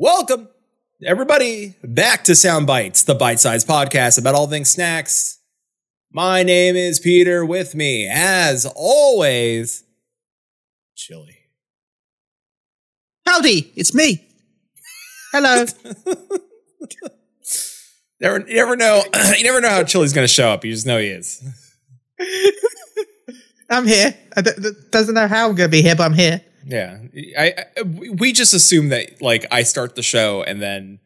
Welcome, everybody, back to Sound Bites, the bite sized podcast about all things snacks. My name is Peter. With me, as always, Chille. Howdy, it's me. Hello. Never, you never know. you never know how Chille's going to show up. You just know he is. I'm here. I d- d- doesn't know how I'm going to be here, but I'm here. Yeah, I, I we just assume that like I start the show and then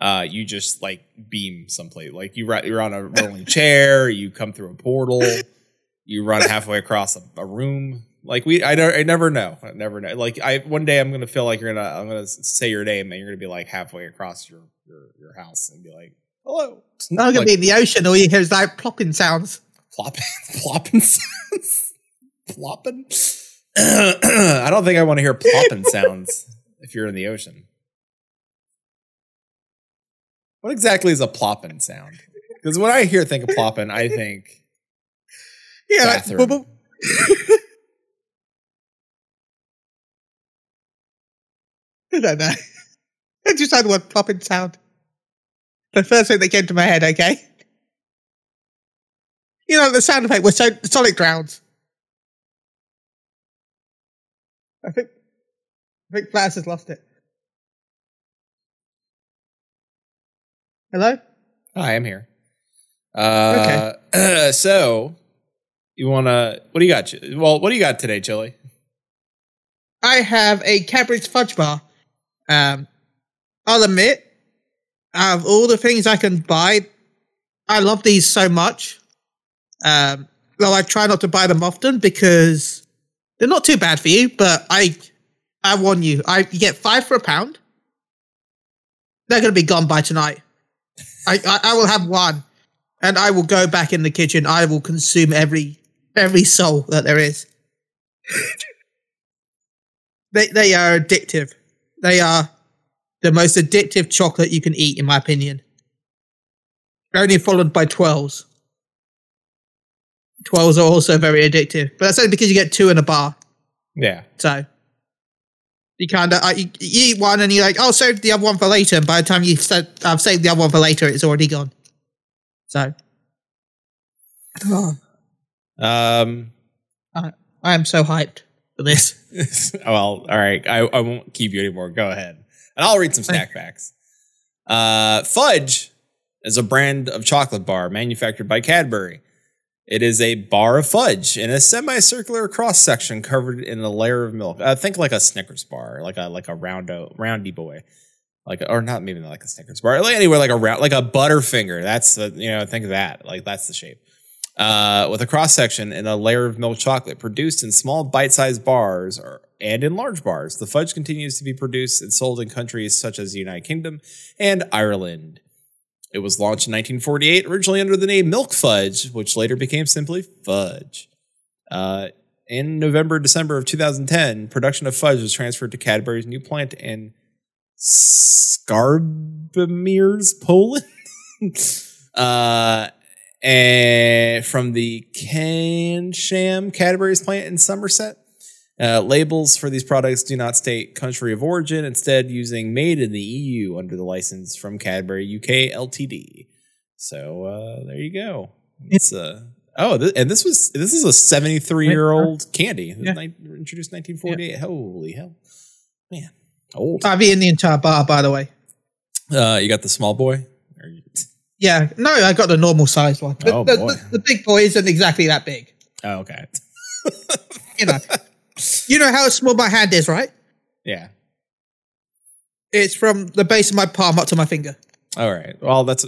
uh you just like beam someplace. Like you you're on a rolling chair, you come through a portal, you run halfway across a, a room. Like we, I don't, I never know. I never know. Like I, one day I'm gonna feel like you're gonna, I'm gonna say your name and you're gonna be like halfway across your your, your house and be like, hello. I'm going to Like, be in the ocean. All you hear is like plopping sounds. plopping, plopping sounds, plopping. I don't think I want to hear plopping sounds if you're in the ocean. What exactly is a plopping sound? Because when I hear think of plopping, I think Yeah, Bathroom. don't know. I just had one plopping sound. The first thing that came to my head, okay? You know, the sound effect was so Sonic Drowns. I think I think Flash has lost it. Hello? hi, I'm here. Uh, okay. so you want to? What do you got? Well, what do you got today, Chille? I have a Cadbury's fudge bar. Um, I'll admit, out of all the things I can buy, I love these so much. Um, though I try not to buy them often because they're not too bad for you. But I, I warn you, I you get five for a pound. They're going to be gone by tonight. I, I I will have one, and I will go back in the kitchen. I will consume every every soul that there is. They they are addictive. They are the most addictive chocolate you can eat, in my opinion. Only followed by Twirls. Twirls are also very addictive, but that's only because you get two in a bar. Yeah, So you kind of uh, you, you eat one and you're like, "I'll save the other one for later." And by the time you said, "I've saved the other one for later," it's already gone. So oh, um, I, I am so hyped for this. well, all right. I, I won't keep you anymore. Go ahead. And I'll read some snack facts. Uh, Fudge is a brand of chocolate bar manufactured by Cadbury. It is a bar of fudge in a semicircular cross section covered in a layer of milk. I think like a Snickers bar, like a like a roundo roundy boy, like or not maybe not like a Snickers bar, like anywhere like a round like a Butterfinger. That's the you know think of that like that's the shape uh, with a cross section and a layer of milk chocolate produced in small bite-sized bars or, and in large bars. The fudge continues to be produced and sold in countries such as the United Kingdom and Ireland. It was launched in 1948, originally under the name Milk Fudge, which later became simply Fudge. Uh, in November, December of 2010, production of fudge was transferred to Cadbury's new plant in Skarbimierz, Poland. uh, and from the Keynsham Cadbury's plant in Somerset. Uh, labels for these products do not state country of origin, instead using made in the EU under the license from Cadbury UK Ltd. So uh, there you go. It's uh oh, th- and this was this is a 73 year old candy. Yeah. Ni- introduced 1948. Holy hell, man, old. I've eaten the entire bar, by the way. Uh, you got the small boy. Yeah, no, I got the normal size one. The, Oh, the, boy. the, the big boy isn't exactly that big. Oh, okay. You know, you know how small my hand is, right? Yeah. It's from the base of my palm up to my finger. All right. Well, that's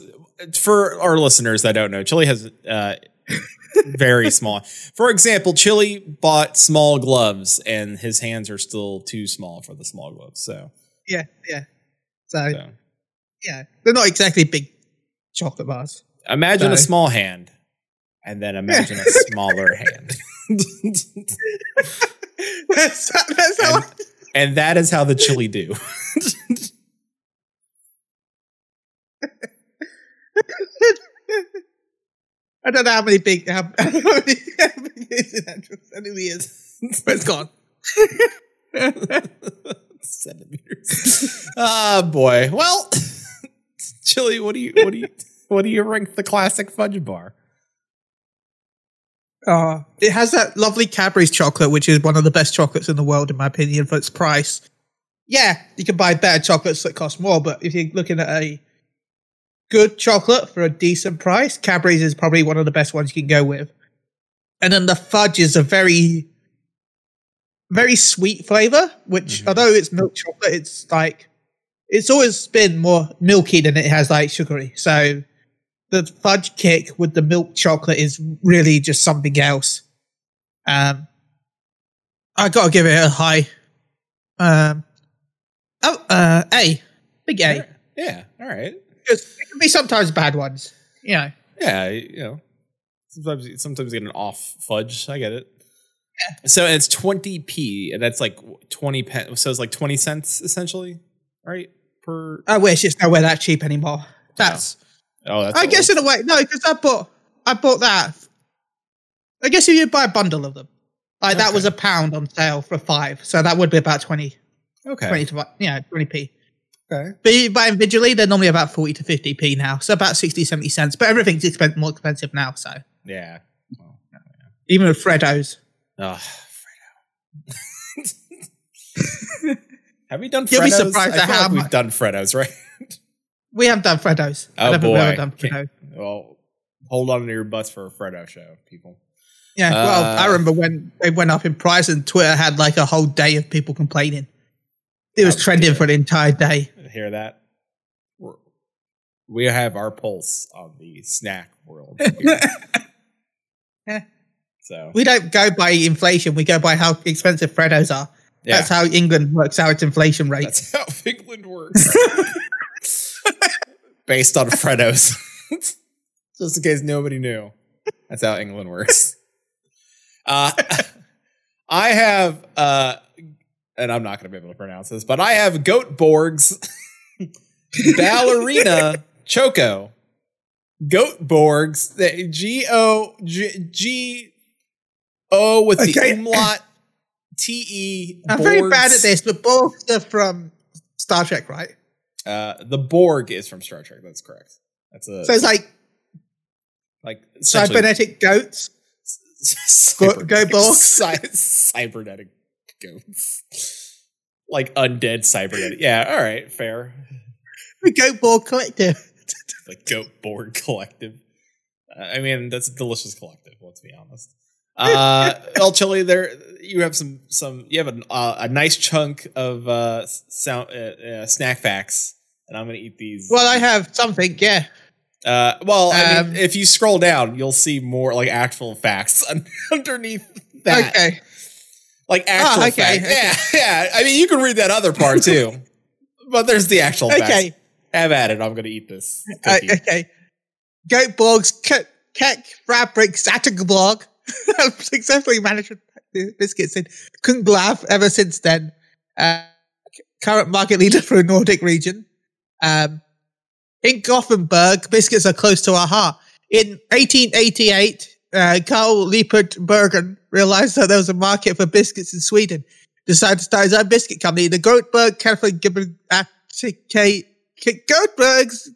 for our listeners that don't know. Chille has uh, very small. For example, Chille bought small gloves, and his hands are still too small for the small gloves. So, Yeah, yeah. So, so. yeah, they're not exactly big chocolate bars. imagine a small hand, and then imagine a smaller hand, that's, that's how and, and that is how the Chille do. I don't know how many big, how, how many, how big is it? actually? I knew he is, but it's gone. centimeters. Ah, boy. Well, Chille, what do you what do you what do you rank the classic fudge bar? Uh, it has that lovely Cadbury's chocolate, which is one of the best chocolates in the world, in my opinion, for its price. Yeah, you can buy better chocolates that cost more, but if you're looking at a good chocolate for a decent price, Cadbury's is probably one of the best ones you can go with. And then the fudge is a very, very sweet flavor, which Mhm. although it's milk chocolate, it's like, it's always been more milky than it has like sugary. So the fudge kick with the milk chocolate is really just something else. Um, I gotta give it a high. Um, oh, uh, A, big A. Yeah. All right. It can be sometimes bad ones, you know. Yeah. You know, sometimes sometimes you get an off fudge. I get it. So it's twenty p, and that's like twenty pen. So it's like twenty cents essentially, right? Per. I wish it's nowhere that cheap anymore. That's, Oh, Oh, that's. I guess in a way, no, because I bought, I bought that. I guess if you buy a bundle of them, like that was a pound on sale for five, so that would be about 20, okay. 20 to, yeah, 20p. Okay. But buy individually, they're normally about 40 to 50p now. So about 60, 70 cents. But everything's expen- more expensive now. So Yeah. Well, even with Freddos. Oh, Freddo. Have we done You'll be surprised I at how like we've much- done Freddos, right? We haven't done Freddos. I Oh, boy. done Well, hold on to your butts for a Freddo show, people. Yeah, well, Uh, I remember when they went up in price and Twitter had like a whole day of people complaining. It was Oh, trending for an entire day. Hear that? We're, we have our pulse on the snack world. Yeah. so We don't go by inflation, we go by how expensive Freddos are. yeah, That's how England works out its inflation rate. that's how England works. Based on Freddos. Just in case nobody knew. That's how England works. Uh, I have, uh, and I'm not going to be able to pronounce this, but I have Goat Borg's Ballerina Choko. Goat Borg's the G O G G O with the Okay. umlaut T E. I'm very bad at this, but both are from Star Trek, right? Uh, the Borg is from Star Trek. That's correct. That's a So it's like like cybernetic goats. Cyber- go Borg. Cy- cybernetic goats. Like undead cybernetic. Yeah, all right, fair. The Goat Borg Collective. the Goat Borg Collective. Uh, I mean, that's a delicious collective. Let's be honest. Uh, El Chille, there you have some some. You have a uh, a nice chunk of uh, sound uh, uh, snack facts, and I'm gonna eat these. Well, I have something, yeah. Uh, well, I Um, mean, if you scroll down, you'll see more like actual facts underneath that. Okay. Like actual Oh, okay, facts. Yeah, yeah. I mean, you can read that other part too, but there's the actual facts. Okay. Have at it. I'm gonna eat this. Uh, okay. Goat Borg's Ke- Keck Fabric Satterblog successfully managed biscuits in Kunglav ever since then. Uh, current market leader for the Nordic region. Um, in Gothenburg, biscuits are close to our heart. In 1888, uh, Carl Liepert Bergen realized that there was a market for biscuits in Sweden. Decided to start his own biscuit company, the Gothenburg Catholic Göteborg's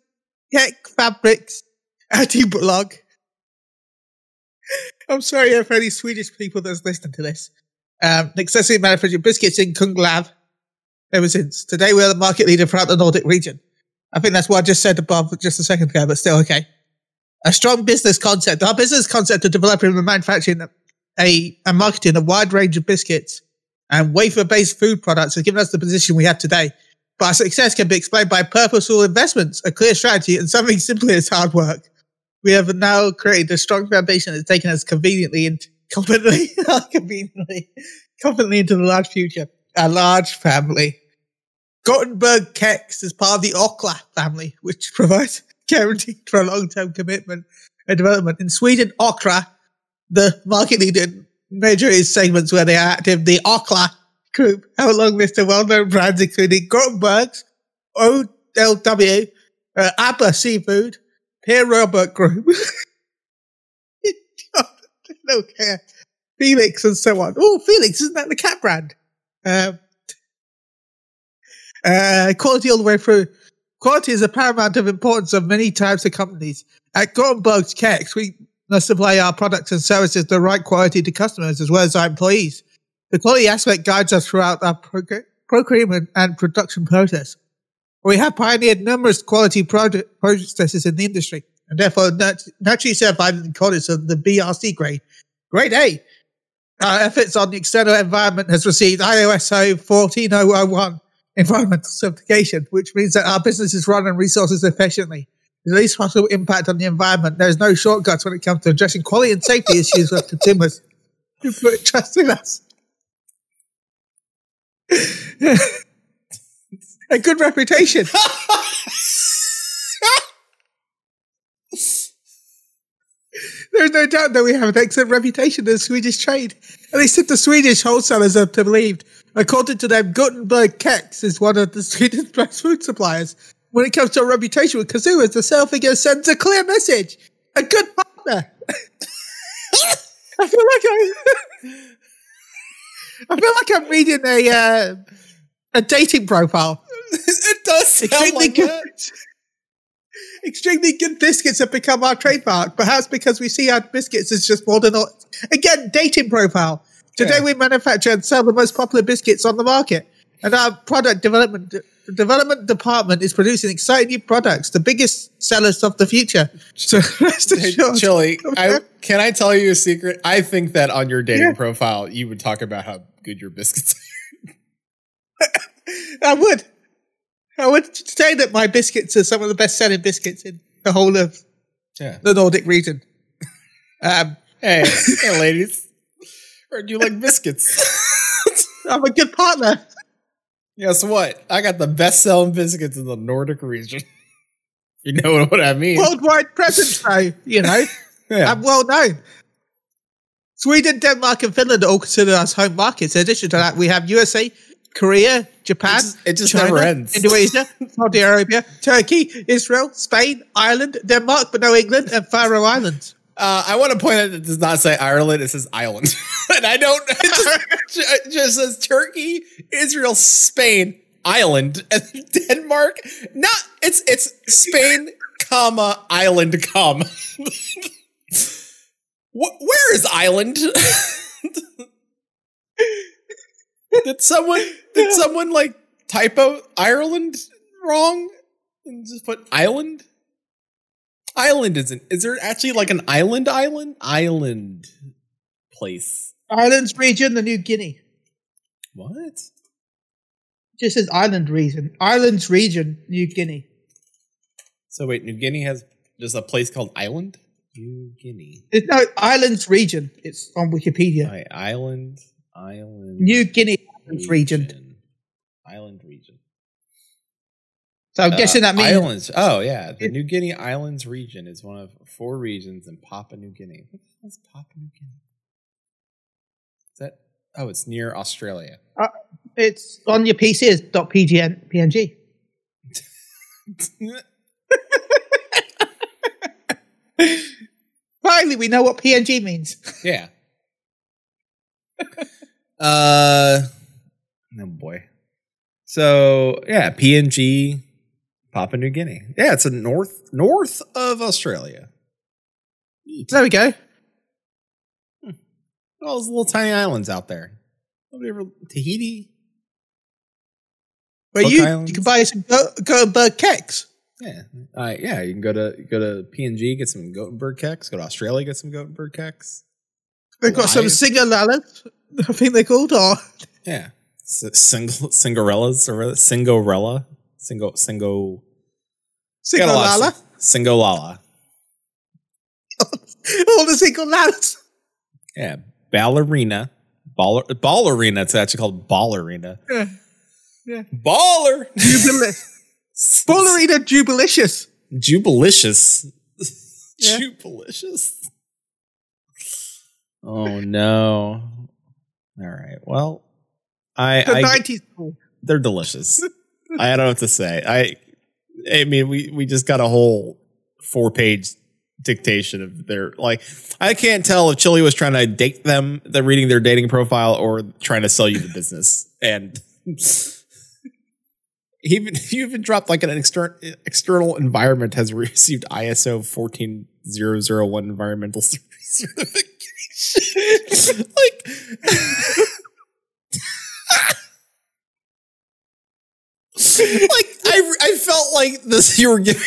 Keck Fabrics Anti-Blog. I'm sorry if any Swedish people that's listening to this. Um, successfully manufactured biscuits in Kunglav ever since. Today we are the market leader throughout the Nordic region. I think that's what I just said above just a second ago, but still okay. A strong business concept. Our business concept of developing and manufacturing a and marketing a wide range of biscuits and wafer-based food products has given us the position we have today. But our success can be explained by purposeful investments, a clear strategy, and something simply as hard work. We have now created a strong foundation that's taken us conveniently and confidently, conveniently, into the large future. A large family. Gothenburg Kex is part of the Orkla family, which provides guaranteed for a long-term commitment and development. In Sweden, Orkla, the market leader in major segments where they are active, the Orkla group a long list of well-known brands including Gothenburg's, OLW, uh, Abba Seafood, Pierre Robert Group, okay, Felix, and so on. Oh, Felix, isn't that the cat brand? Um, Uh, quality all the way through. Quality is a paramount of importance of many types of companies. At Gothenburg's Kex, we must supply our products and services the right quality to customers as well as our employees. The quality aspect guides us throughout our procurement and production process. We have pioneered numerous quality product processes in the industry and therefore nat- naturally certified in accordance with the BRC grade. Grade A. Our efforts on the external environment has received ISO 14001 environmental certification, which means that our business is run and resources efficiently. The least possible impact on the environment. There is no shortcuts when it comes to addressing quality and safety issues with consumers trust in us. A good reputation. There's no doubt that we have an excellent reputation in the Swedish trade. At least if the Swedish wholesalers are to believed. According to them, Gothenburg Kex is one of the Swedish best food suppliers. When it comes to a reputation with consumers, the sale figure sends a clear message. A good partner. I feel like I, I feel like I'm reading a uh, a dating profile. It does sound Extremely like good. that. Extremely good biscuits have become our trademark, perhaps because we see our biscuits as just modern. Again, dating profile. Today Yeah. we manufacture and sell the most popular biscuits on the market, and our product development development department is producing exciting new products, the biggest sellers of the future. So rest Hey, assured. Chille, I, can I tell you a secret? I think that on your dating Yeah. profile, you would talk about how good your biscuits are. I would. I would say that my biscuits are some of the best selling biscuits in the whole of. Yeah. the Nordic region. Um, Hey, hey, ladies. Heard you like biscuits. I'm a good partner. Guess what? I got the best selling biscuits in the Nordic region. You know what I mean? Worldwide presence, though, you know. yeah. I'm well known. Sweden, Denmark, and Finland are all considered as home markets. In addition to that, we have USA, Korea, Japan, It just- it just China, never ends. Indonesia, Saudi Arabia, Turkey, Israel, Spain, Ireland, Denmark, but no England, and Faroe Islands. Uh, I want to point out that it does not say Ireland; it says Ireland, and I don't. It just, it just says Turkey, Israel, Spain, Ireland, and Denmark. Not it's it's Spain, comma Island, comma. Wh- Where is Ireland? Did someone did someone like typo Ireland wrong and just put island? Island isn't. Is there actually like an island island? Island place. Islands region, the New Guinea. What? Just says island region. Islands region, New Guinea. So wait, New Guinea has just a place called Island? New Guinea. It's no islands region. It's on Wikipedia. Right, island, island. New Guinea Islands region. Island region. So I'm Uh, guessing that means islands. Oh yeah, the New Guinea Islands region is one of four regions in Papua New Guinea. What the hell Papua New Guinea? Is that? Oh, it's near Australia. it's on your PC is .pgn PNG. Finally, we know what PNG means. Yeah. uh oh boy. So yeah, PNG, Papua New Guinea. Yeah, it's a north north of Australia. There we go. All those little tiny islands out there. Nobody ever Tahiti. But Cook you Islands. you can buy some Go- Gothenburg keks. Yeah. Uh, yeah, you can go to go to PNG, get some Gothenburg keks, go to Australia, get some Gothenburg keks. They've got some singalallas. I think they're called. Or Yeah. S- single Cinderellas or Singorella. Singo Singo got a lot of singalala. All the singalallas. Yeah. Ballerina. Baller ballerina. It's actually called ballerina. Yeah. Yeah. Baller. Jubilee. Ballerina jubilicious. Jubilicious. Yeah. Jubilicious. Oh no. All right. Well, I, The I 90s. they're delicious. I don't know what to say. I I mean we we just got a whole four page dictation of their like I can't tell if Chille was trying to date them, they're reading their dating profile or trying to sell you the business. And even you even dropped like an external external environment has received ISO fourteen zero zero one environmental certification. like like I, I felt like this you were giving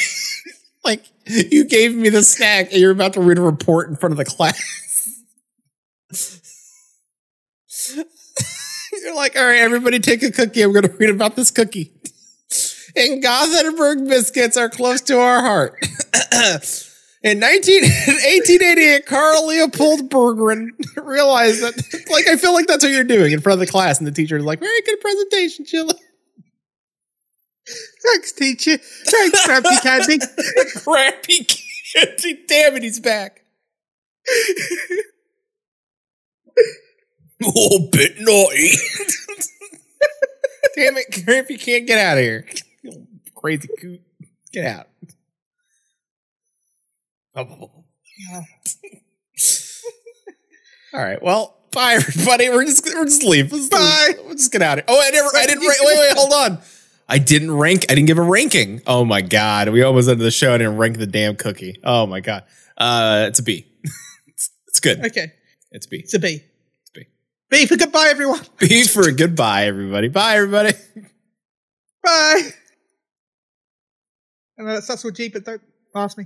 like you gave me the snack and you're about to read a report in front of the class. You're like all right everybody take a cookie. I'm going to read about this cookie. And gothenburg biscuits are close to our heart in 19, 1888 carl leopold berggren realized that like i feel like that's what you're doing in front of the class and the teacher is like very good presentation chilla Thanks, teacher. Thanks, Crappy Candy. Crappy Candy. Damn it, he's back. oh, bit naughty. Damn it, Crappy can't get out of here. Crazy coot. Get out. All right. Well, bye, everybody. We're just we're just leave. Let's, Bye. We'll just get out of here. Oh, I never. I didn't. Ra- wait, wait. Hold on. I didn't rank. I didn't give a ranking. Oh my god. We almost ended the show. I didn't rank the damn cookie. Oh my god. Uh, it's a B. it's, it's good. Okay, It's B. it's a B. It's B. B for goodbye, everyone. B for goodbye, everybody. Bye, everybody. Bye. And that starts with G, but don't ask me.